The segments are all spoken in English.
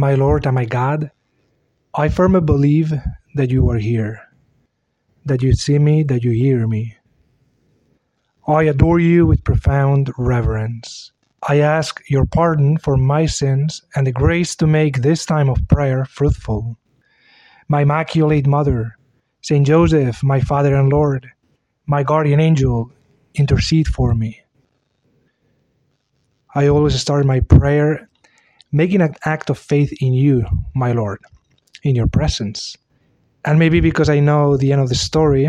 My Lord and my God, I firmly believe that you are here, that you see me, that you hear me. I adore you with profound reverence. I ask your pardon for my sins and the grace to make this time of prayer fruitful. My Immaculate Mother, Saint Joseph, my Father and Lord, my guardian angel, intercede for me. I always start my prayer making an act of faith in you, my Lord, in your presence. And maybe because I know the end of the story,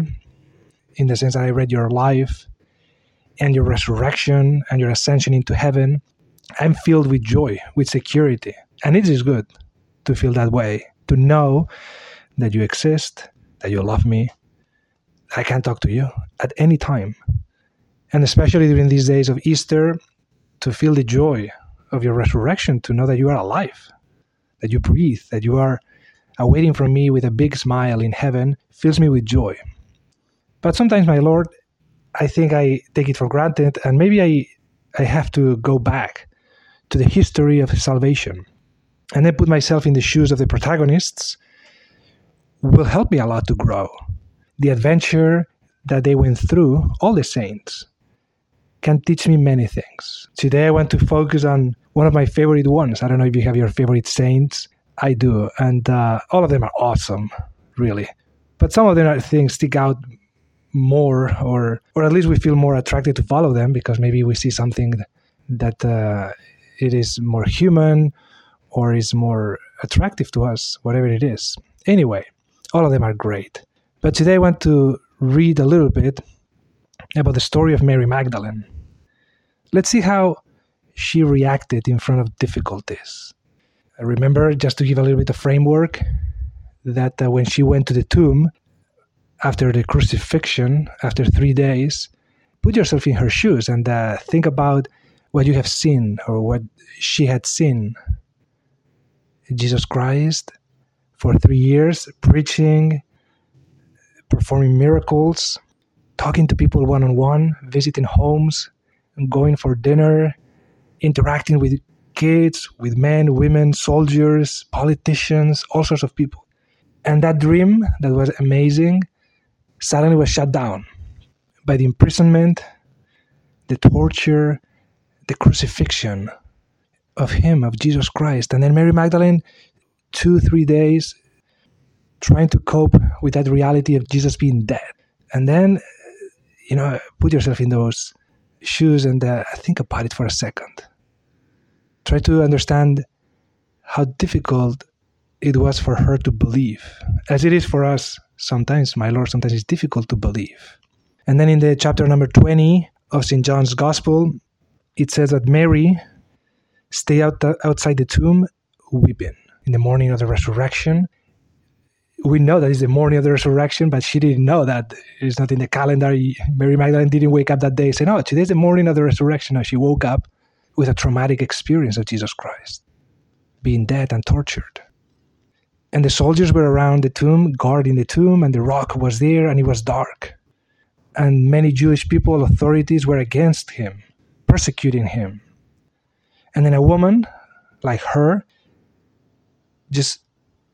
in the sense that I read your life and your resurrection and your ascension into heaven, I'm filled with joy, with security. And it is good to feel that way, to know that you exist, that you love me. I can talk to you at any time. And especially during these days of Easter, to feel the joy of your resurrection, to know that you are alive, that you breathe, that you are awaiting from me with a big smile in heaven, fills me with joy. But sometimes, my Lord, I think I take it for granted, and maybe I, I have to go back to the history of salvation and then put myself in the shoes of the protagonists will help me a lot to grow. The adventure that they went through, all the saints, can teach me many things. Today I want to focus on one of my favorite ones. I don't know if you have your favorite saints. I do, and uh, all of them are awesome, really. But some of them, I think, stick out more, or or at least we feel more attracted to follow them because maybe we see something that uh, it is more human or is more attractive to us, whatever it is. Anyway, all of them are great. But today I want to read a little bit about the story of Mary Magdalene. Let's see how she reacted in front of difficulties. Remember, just to give a little bit of framework, that uh, when she went to the tomb after the crucifixion, after three days, put yourself in her shoes and uh, think about what you have seen or what she had seen. Jesus Christ for three years, preaching, performing miracles, talking to people one on one, visiting homes, going for dinner, interacting with kids, with men, women, soldiers, politicians, all sorts of people. And that dream that was amazing suddenly was shut down by the imprisonment, the torture, the crucifixion of him, of Jesus Christ. And then Mary Magdalene, two, three days, trying to cope with that reality of Jesus being dead. And then, you know, put yourself in those shoes and uh, think about it for a second. Try to understand how difficult it was for her to believe, as it is for us sometimes, my Lord, sometimes it's difficult to believe. And then in the chapter number 20 of St. John's Gospel, it says that Mary stayed out the, outside the tomb weeping in the morning of the resurrection. We know that it's the morning of the resurrection, but she didn't know that. It's not in the calendar. Mary Magdalene didn't wake up that day and say, No, today's the morning of the resurrection. No, she woke up with a traumatic experience of Jesus Christ, being dead and tortured. And the soldiers were around the tomb, guarding the tomb, and the rock was there, and it was dark. And many Jewish people, authorities, were against him, persecuting him. And then a woman like her just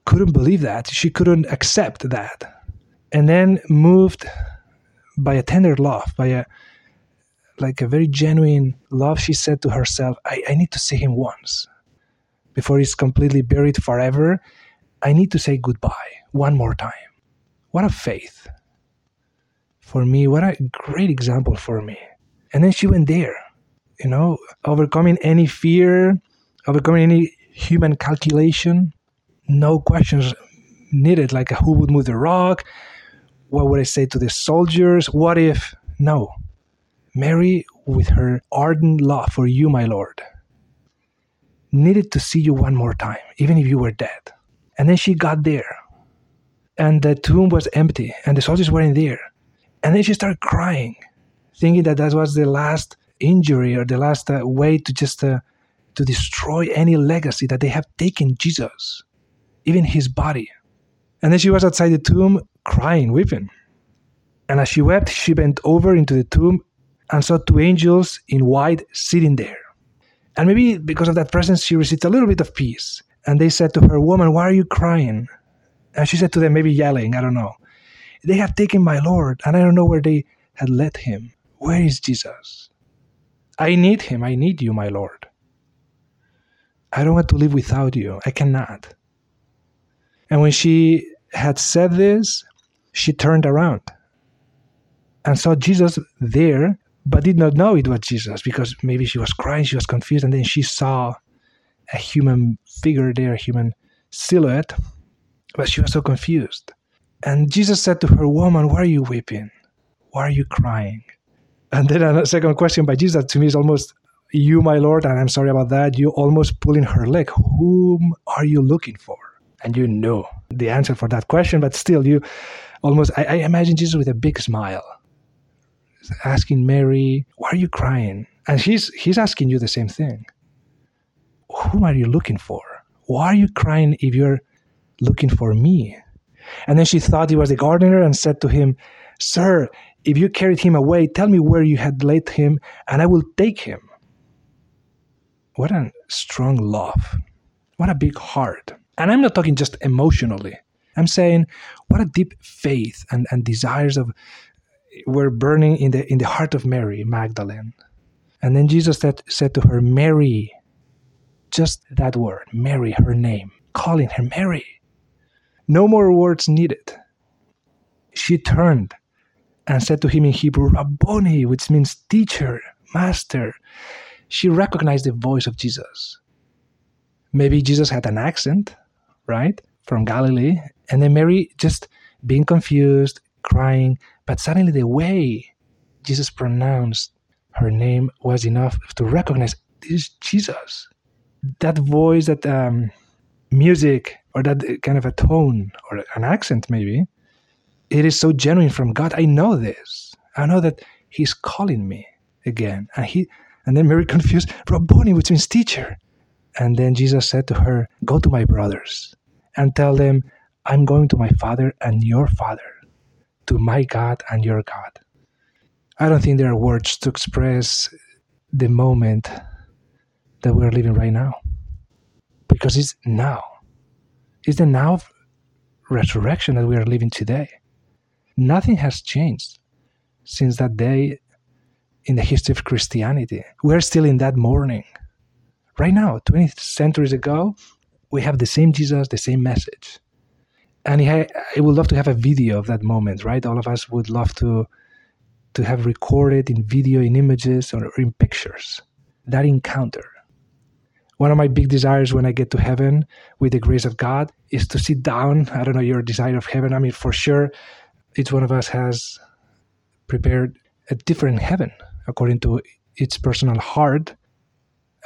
couldn't believe that. She couldn't accept that. And then moved by a tender love, by a like a very genuine love, she said to herself, I, I need to see him once before he's completely buried forever I need to say goodbye one more time. What a faith. For me, what a great example for me. And then she went there, you know, overcoming any fear, overcoming any human calculation, no questions needed, like who would move the rock? What would I say to the soldiers? What if? No. Mary, with her ardent love for you, my Lord, needed to see you one more time, even if you were dead. And then she got there, and the tomb was empty, and the soldiers weren't there. And then she started crying, thinking that that was the last injury or the last uh, way to just uh, to destroy any legacy that they have taken Jesus, even his body. And then she was outside the tomb, crying, weeping. And as she wept, she bent over into the tomb and saw two angels in white sitting there. And maybe because of that presence, she received a little bit of peace And they said to her, Woman, why are you crying? And she said to them, maybe yelling, I don't know. They have taken my Lord, and I don't know where they had led him. Where is Jesus? I need him. I need you, my Lord. I don't want to live without you. I cannot. And when she had said this, she turned around and saw Jesus there, but did not know it was Jesus because maybe she was crying, she was confused, and then she saw a human figure there, a human silhouette, but she was so confused. And Jesus said to her, Woman, why are you weeping? Why are you crying? And then a second question by Jesus to me is almost, You, my Lord, and I'm sorry about that, you almost pulling her leg. Whom are you looking for? And you know the answer for that question, but still, you almost, I, I imagine Jesus with a big smile, asking Mary, Why are you crying? And he's he's asking you the same thing. Whom are you looking for? Why are you crying if you're looking for me? And then she thought he was the gardener and said to him, Sir, if you carried him away, tell me where you had laid him, and I will take him. What a strong love. What a big heart. And I'm not talking just emotionally. I'm saying what a deep faith and, and desires of were burning in the in the heart of Mary Magdalene. And then Jesus said, said to her, Mary, just that word, Mary, her name, calling her Mary. No more words needed. She turned and said to him in Hebrew, Rabboni, which means teacher, master. She recognized the voice of Jesus. Maybe Jesus had an accent, right, from Galilee, and then Mary just being confused, crying, but suddenly the way Jesus pronounced her name was enough to recognize this is Jesus. That voice, that um, music, or that kind of a tone or an accent, maybe, it is so genuine from God. I know this. I know that He's calling me again. And he and then Mary confused, Rabboni, which means teacher. And then Jesus said to her, Go to my brothers and tell them, I'm going to my father and your father, to my God and your God. I don't think there are words to express the moment that we're living right now. Because it's now. It's the now of resurrection that we are living today. Nothing has changed since that day in the history of Christianity. We're still in that morning. Right now, 20 centuries ago, we have the same Jesus, the same message. And I, would love to have a video of that moment, right? All of us would love to to have recorded in video, in images, or in pictures that encounter one of my big desires when I get to heaven with the grace of God is to sit down. I don't know your desire of heaven. I mean, for sure, each one of us has prepared a different heaven according to its personal heart.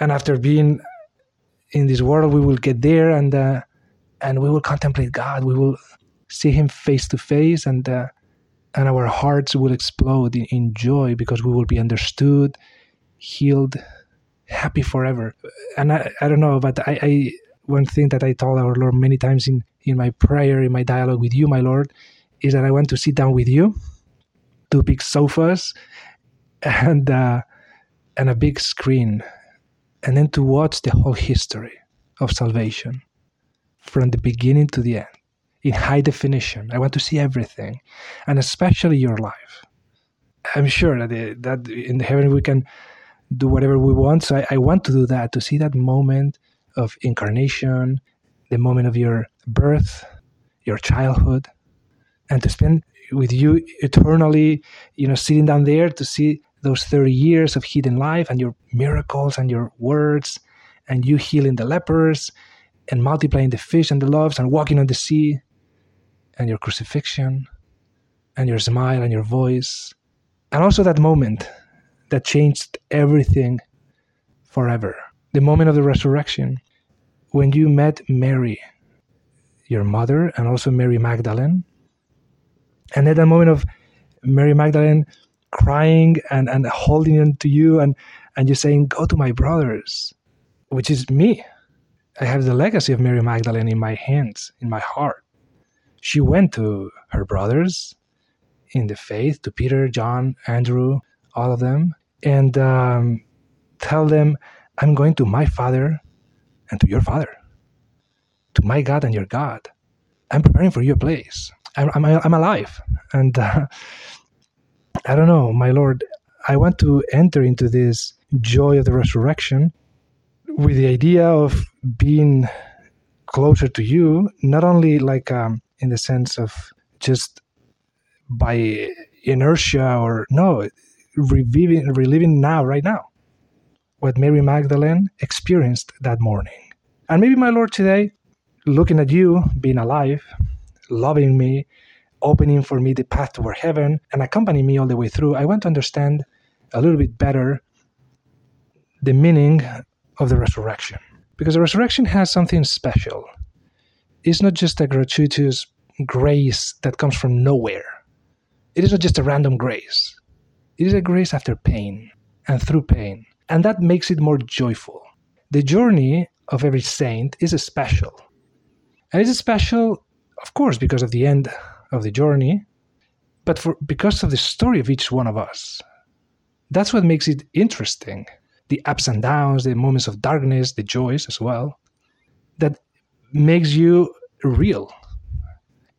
And after being in this world, we will get there and uh, and we will contemplate God. We will see Him face to face, and uh, and our hearts will explode in, in joy because we will be understood, healed, happy forever. And I, I don't know, but I, I one thing that I told our Lord many times in, in my prayer, in my dialogue with you, my Lord, is that I want to sit down with you, two big sofas, and uh, and a big screen, and then to watch the whole history of salvation from the beginning to the end in high definition. I want to see everything, and especially your life. I'm sure that the, that in heaven we can do whatever we want. So I, I want to do that, to see that moment of incarnation, the moment of your birth, your childhood, and to spend with you eternally, you know, sitting down there to see those 30 years of hidden life and your miracles and your words and you healing the lepers and multiplying the fish and the loaves and walking on the sea and your crucifixion and your smile and your voice and also that moment that changed everything forever. The moment of the resurrection, when you met Mary, your mother, and also Mary Magdalene. And at that moment of Mary Magdalene crying and, and holding on to you and, and you're saying, Go to my brothers, which is me. I have the legacy of Mary Magdalene in my hands, in my heart. She went to her brothers in the faith, to Peter, John, Andrew, all of them, and um, tell them, I'm going to my father and to your father. to my God and your God. I'm preparing for you a place. I'm, I'm, I'm alive. And uh, I don't know, my Lord, I want to enter into this joy of the resurrection with the idea of being closer to you, not only like um, in the sense of just by inertia or no, reliving, reliving now, right now, what Mary Magdalene experienced that morning. And maybe, my Lord, today, looking at you, being alive, loving me, opening for me the path toward heaven, and accompanying me all the way through, I want to understand a little bit better the meaning of the resurrection. Because the resurrection has something special. It's not just a gratuitous grace that comes from nowhere, it is not just a random grace. It is a grace after pain and through pain. And that makes it more joyful. The journey of every saint is special. And it's special, of course, because of the end of the journey, but for, because of the story of each one of us. That's what makes it interesting. The ups and downs, the moments of darkness, the joys as well. That makes you real.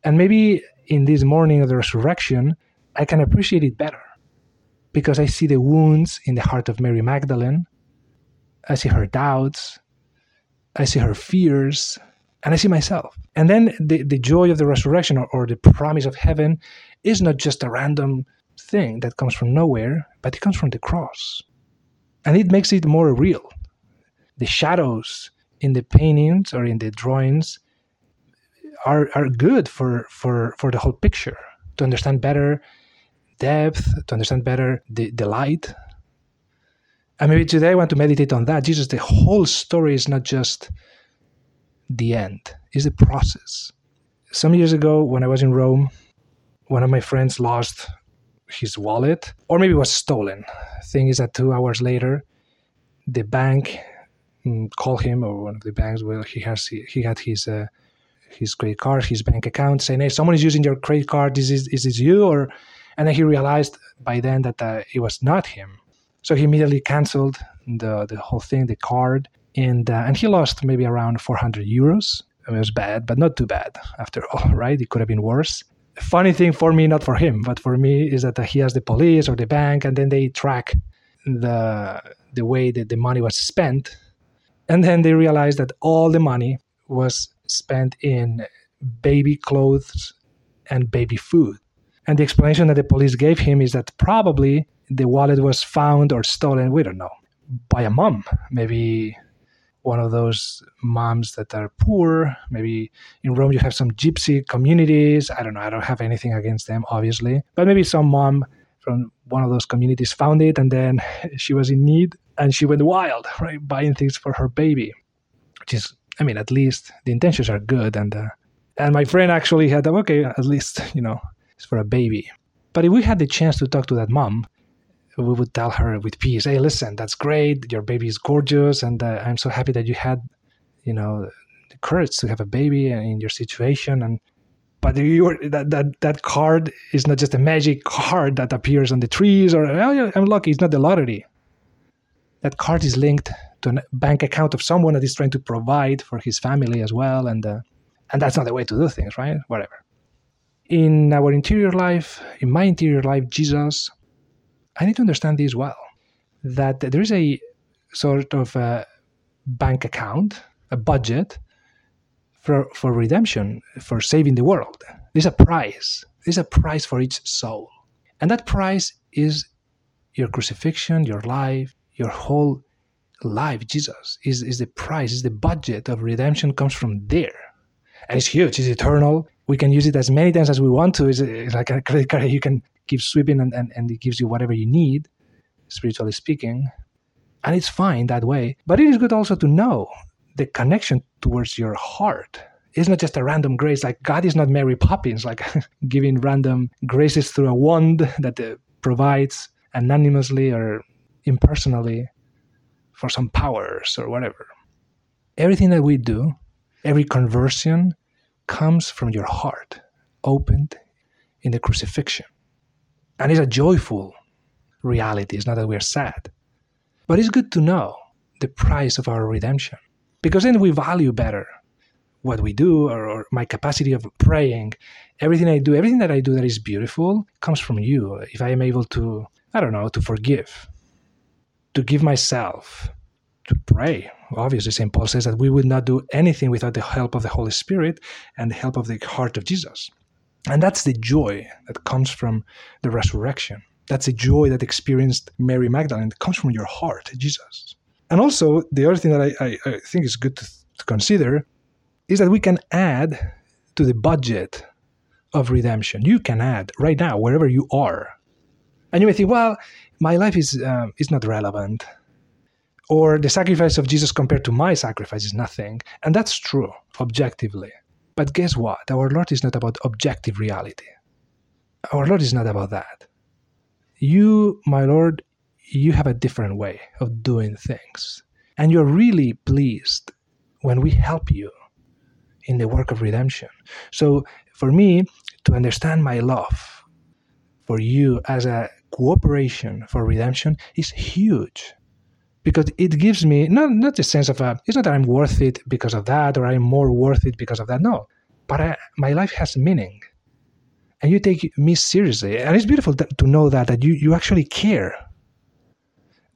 And maybe in this morning of the resurrection, I can appreciate it better because I see the wounds in the heart of Mary Magdalene. I see her doubts. I see her fears. And I see myself. And then the, the joy of the resurrection or, or the promise of heaven is not just a random thing that comes from nowhere, but it comes from the cross. And it makes it more real. The shadows in the paintings or in the drawings are, are good for, for, for the whole picture to understand better depth, to understand better the, the light. And maybe today I want to meditate on that. Jesus, the whole story is not just the end, it's the process. Some years ago, when I was in Rome, one of my friends lost his wallet, or maybe it was stolen. Thing is that two hours later, the bank mm, called him, or one of the banks. Well, he has he had his uh, his credit card, his bank account, saying, "Hey, someone is using your credit card. This is this is this you?" Or and then he realized by then that uh, it was not him. So he immediately canceled the the whole thing, the card, and uh, and he lost maybe around 400 euros. I mean, it was bad, but not too bad after all, right? It could have been worse. Funny thing for me, not for him, but for me, is that he has the police or the bank, and then they track the the way that the money was spent, and then they realize that all the money was spent in baby clothes and baby food. And the explanation that the police gave him is that probably the wallet was found or stolen, we don't know, by a mom. Maybe one of those moms that are poor. Maybe in Rome you have some gypsy communities. I don't know. I don't have anything against them, obviously. But maybe some mom from one of those communities found it and then she was in need and she went wild, right? Buying things for her baby, which is, I mean, at least the intentions are good. And, uh, and my friend actually had, okay, at least, you know, it's for a baby. But if we had the chance to talk to that mom, we would tell her with peace, "Hey, listen, that's great. Your baby is gorgeous, and uh, I'm so happy that you had, you know, the courage to have a baby in your situation." And but you that that that card is not just a magic card that appears on the trees, or oh, I'm lucky. It's not the lottery. That card is linked to a bank account of someone that is trying to provide for his family as well, and uh, and that's not the way to do things, right? Whatever in our interior life, in my interior life, Jesus, I need to understand this well that there is a sort of a bank account, a budget for, for redemption, for saving the world. There's a price. There's a price for each soul. And that price is your crucifixion, your life, your whole life, Jesus, is, is the price, is the budget of redemption comes from there. And it's huge, it's eternal, we can use it as many times as we want to. It's, like a credit card you can keep sweeping and, and, and it gives you whatever you need, spiritually speaking. And it's fine that way. But it is good also to know the connection towards your heart. It's not just a random grace. Like God is not Mary Poppins, like giving random graces through a wand that uh, provides anonymously or impersonally for some powers or whatever. Everything that we do, every conversion, comes from your heart, opened in the crucifixion. And it's a joyful reality. It's not that we're sad. But it's good to know the price of our redemption because then we value better what we do or, or, my capacity of praying, everything I do, everything that I do that is beautiful comes from you. If I am able to, I don't know, to forgive, to give myself, to pray. Obviously, St. Paul says that we would not do anything without the help of the Holy Spirit and the help of the heart of Jesus. And that's the joy that comes from the resurrection. That's the joy that experienced Mary Magdalene. It comes from your heart, Jesus. And also, the other thing that I, I, I think is good to, to consider is that we can add to the budget of redemption. You can add right now, wherever you are. And you may think, well, my life is, um, is not relevant. Or the sacrifice of Jesus compared to my sacrifice is nothing. And that's true, objectively. But guess what? Our Lord is not about objective reality. Our Lord is not about that. You, my Lord, you have a different way of doing things. And you're really pleased when we help you in the work of redemption. So, for me, to understand my love for you as a cooperation for redemption is huge because it gives me not, not the sense of a, it's not that I'm worth it because of that or I'm more worth it because of that. No, but I, my life has meaning. And you take me seriously. And it's beautiful to, to know that, that you, you actually care.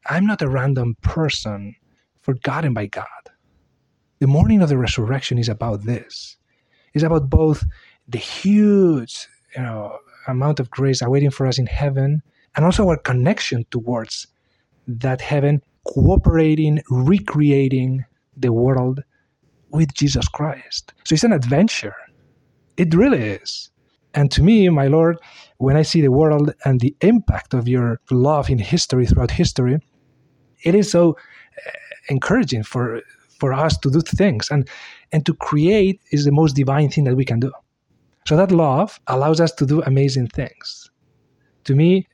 I'm not a random person forgotten by God. The morning of the resurrection is about this. It's about both the huge, you know, amount of grace awaiting for us in heaven and also our connection towards that heaven cooperating, recreating the world with Jesus Christ. So it's an adventure. It really is. And to me, my Lord, when I see the world and the impact of your love in history throughout history, it is so uh, encouraging for for us to do things and and to create is the most divine thing that we can do. So that love allows us to do amazing things. To me,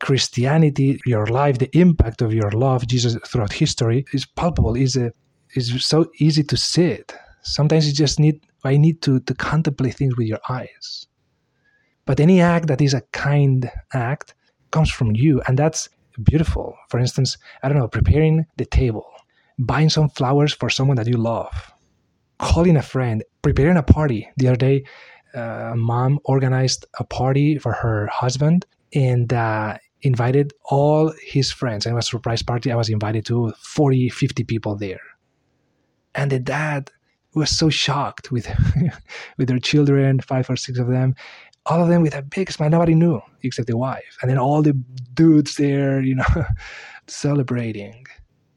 Christianity, your life, the impact of your love, Jesus, throughout history is palpable. is a is so easy to see it. Sometimes you just need I need to to contemplate things with your eyes. But any act that is a kind act comes from you, and that's beautiful. For instance, I don't know, preparing the table, buying some flowers for someone that you love, calling a friend, preparing a party. The other day, uh, mom organized a party for her husband, and uh, invited all his friends. And it was a surprise party. I was invited to 40, 50 people there. And the dad was so shocked with with their children, five or six of them, all of them with a big smile. Nobody knew except the wife. And then all the dudes there, you know, celebrating.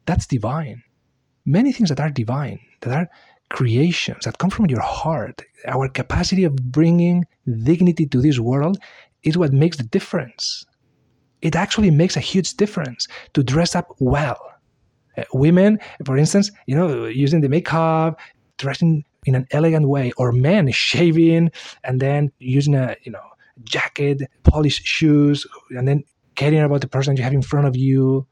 That's divine. Many things that are divine, that are creations, that come from your heart. Our capacity of bringing dignity to this world is what makes the difference it actually makes a huge difference to dress up well. Uh, women, for instance, you know, using the makeup, dressing in an elegant way, or men shaving and then using a you know jacket, polished shoes, and then caring about the person you have in front of you,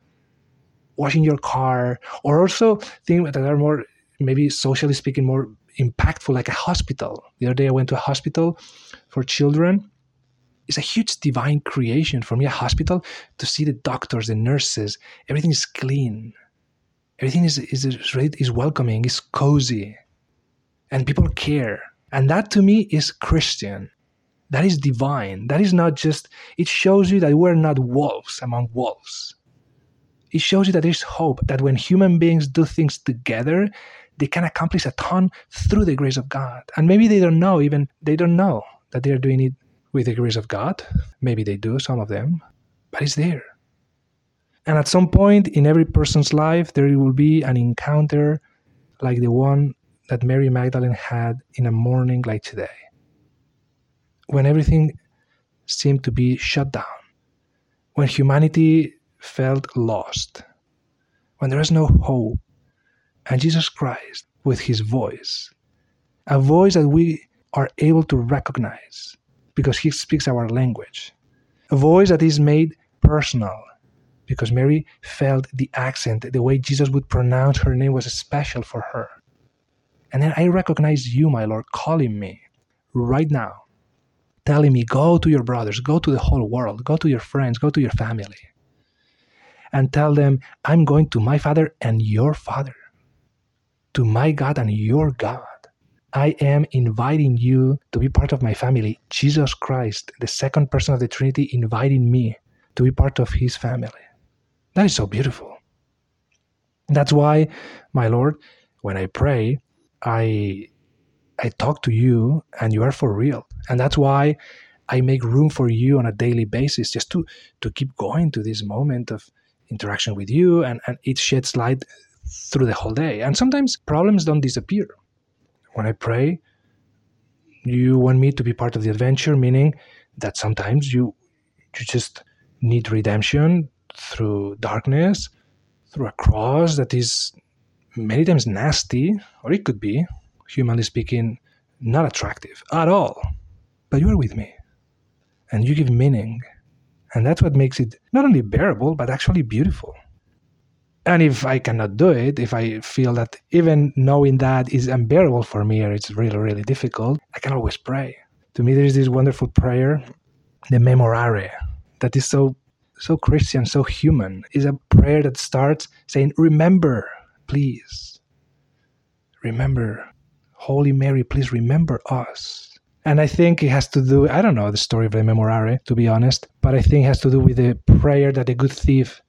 washing your car, or also things that are more maybe socially speaking more impactful, like a hospital. The other day I went to a hospital for children it's a huge divine creation for me, a hospital, to see the doctors, the nurses, everything is clean. Everything is, is, is welcoming, is cozy, and people care. And that to me is Christian. That is divine. That is not just, it shows you that we're not wolves among wolves. It shows you that there's hope, that when human beings do things together, they can accomplish a ton through the grace of God. And maybe they don't know, even they don't know that they're doing it with the grace of God. Maybe they do, some of them, but it's there. And at some point in every person's life, there will be an encounter like the one that Mary Magdalene had in a morning like today, when everything seemed to be shut down, when humanity felt lost, when there was no hope, and Jesus Christ, with his voice, a voice that we are able to recognize, because he speaks our language. A voice that is made personal because Mary felt the accent, the way Jesus would pronounce her name was special for her. And then I recognize you, my Lord, calling me right now, telling me, go to your brothers, go to the whole world, go to your friends, go to your family, and tell them, I'm going to my Father and your Father, to my God and your God. I am inviting you to be part of my family. Jesus Christ, the second person of the Trinity, inviting me to be part of his family. That is so beautiful. That's why, my Lord, when I pray, I I talk to you and you are for real. And that's why I make room for you on a daily basis just to to keep going to this moment of interaction with you and, and it sheds light through the whole day. And sometimes problems don't disappear. When I pray, you want me to be part of the adventure, meaning that sometimes you you just need redemption through darkness, through a cross that is many times nasty, or it could be, humanly speaking, not attractive at all. But you are with me and you give meaning. And that's what makes it not only bearable, but actually beautiful. And if I cannot do it, if I feel that even knowing that is unbearable for me or it's really, really difficult, I can always pray. To me, there is this wonderful prayer, the Memorare, that is so so Christian, so human. Is a prayer that starts saying, Remember, please. Remember. Holy Mary, please remember us. And I think it has to do, I don't know the story of the Memorare, to be honest, but I think it has to do with the prayer that the good thief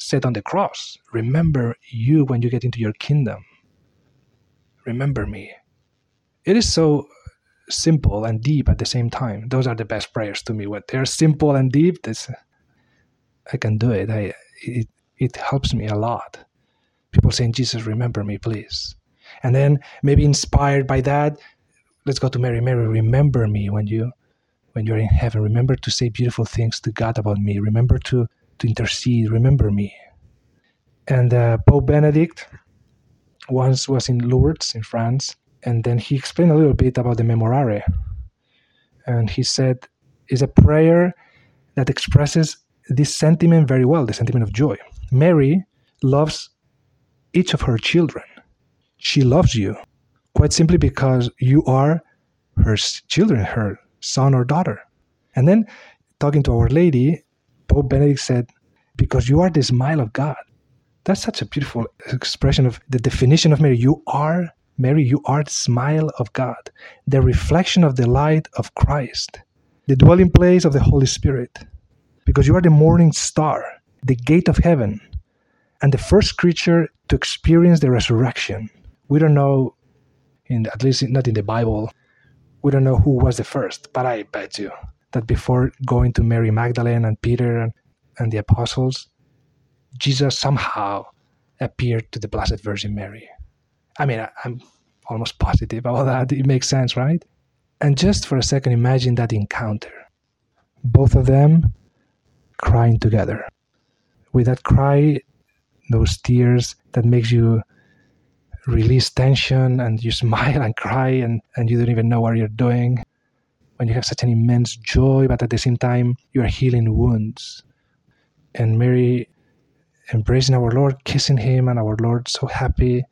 said on the cross Remember you when you get into your kingdom. Remember me. It is so simple and deep at the same time. Those are the best prayers to me. When they're simple and deep, this I can do it. I it it helps me a lot. People saying, Jesus, remember me, please. And then maybe inspired by that, let's go to Mary. Mary, remember me when you when you're in heaven. Remember to say beautiful things to God about me. Remember to to intercede. Remember me. And uh, Pope Benedict once was in Lourdes in France, and then he explained a little bit about the Memorare. And he said, "Is a prayer that expresses this sentiment very well, the sentiment of joy. Mary loves each of her children. She loves you quite simply because you are her children, her son or daughter. And then, talking to Our Lady, Pope Benedict said, Because you are the smile of God. That's such a beautiful expression of the definition of Mary. You are, Mary, you are the smile of God, the reflection of the light of Christ, the dwelling place of the Holy Spirit, because you are the morning star, the gate of heaven, and the first creature to experience the resurrection. We don't know in at least not in the Bible, we don't know who was the first, but I bet you that before going to Mary Magdalene and Peter and, and the apostles, Jesus somehow appeared to the Blessed Virgin Mary. I mean, I, I'm almost positive about that. It makes sense, right? And just for a second, imagine that encounter. Both of them crying together. With that cry, those tears that makes you release tension and you smile and cry and, and you don't even know what you're doing. When you have such an immense joy, but at the same time, you are healing wounds. And Mary embracing our Lord, kissing him, and our Lord so happy,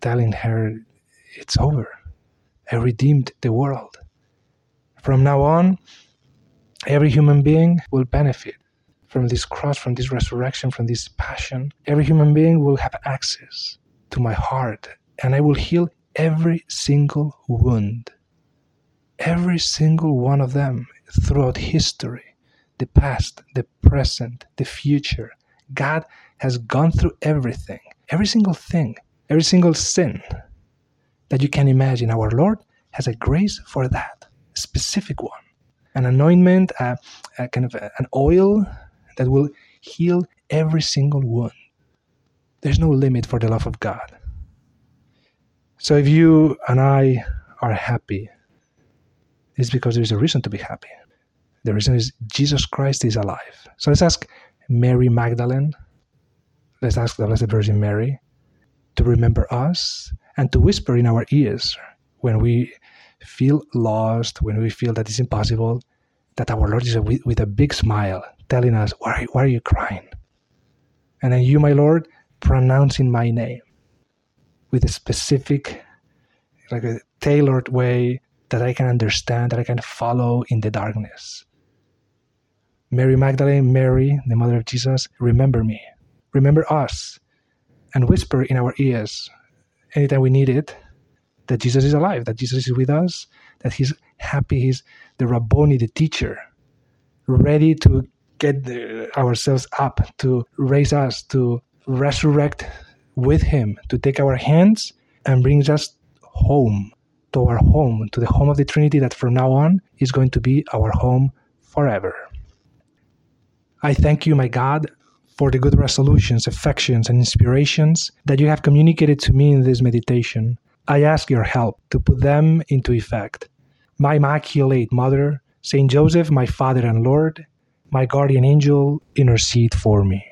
telling her, It's over. I redeemed the world. From now on, every human being will benefit from this cross, from this resurrection, from this passion. Every human being will have access to my heart and I will heal every single wound, every single one of them throughout history, the past, the present, the future. God has gone through everything, every single thing, every single sin that you can imagine. Our Lord has a grace for that, a specific one, an anointment, a, a kind of a, an oil that will heal every single wound. There's no limit for the love of God. So if you and I are happy, it's because there is a reason to be happy. The reason is Jesus Christ is alive. So let's ask Mary Magdalene, let's ask the Blessed Virgin Mary to remember us and to whisper in our ears when we feel lost, when we feel that it's impossible, that our Lord is with, with a big smile telling us, why, why are you crying? And then you, my Lord, pronouncing my name with a specific, like a tailored way that I can understand, that I can follow in the darkness. Mary Magdalene, Mary, the mother of Jesus, remember me. Remember us and whisper in our ears anytime we need it that Jesus is alive, that Jesus is with us, that He's happy, He's the Rabboni, the teacher, ready to get ourselves up, to raise us, to resurrect with Him, to take our hands and brings us home, to our home, to the home of the Trinity that from now on is going to be our home forever. I thank you, my God, for the good resolutions, affections, and inspirations that you have communicated to me in this meditation. I ask your help to put them into effect. My Immaculate Mother, Saint Joseph, my Father and Lord, my guardian angel, intercede for me.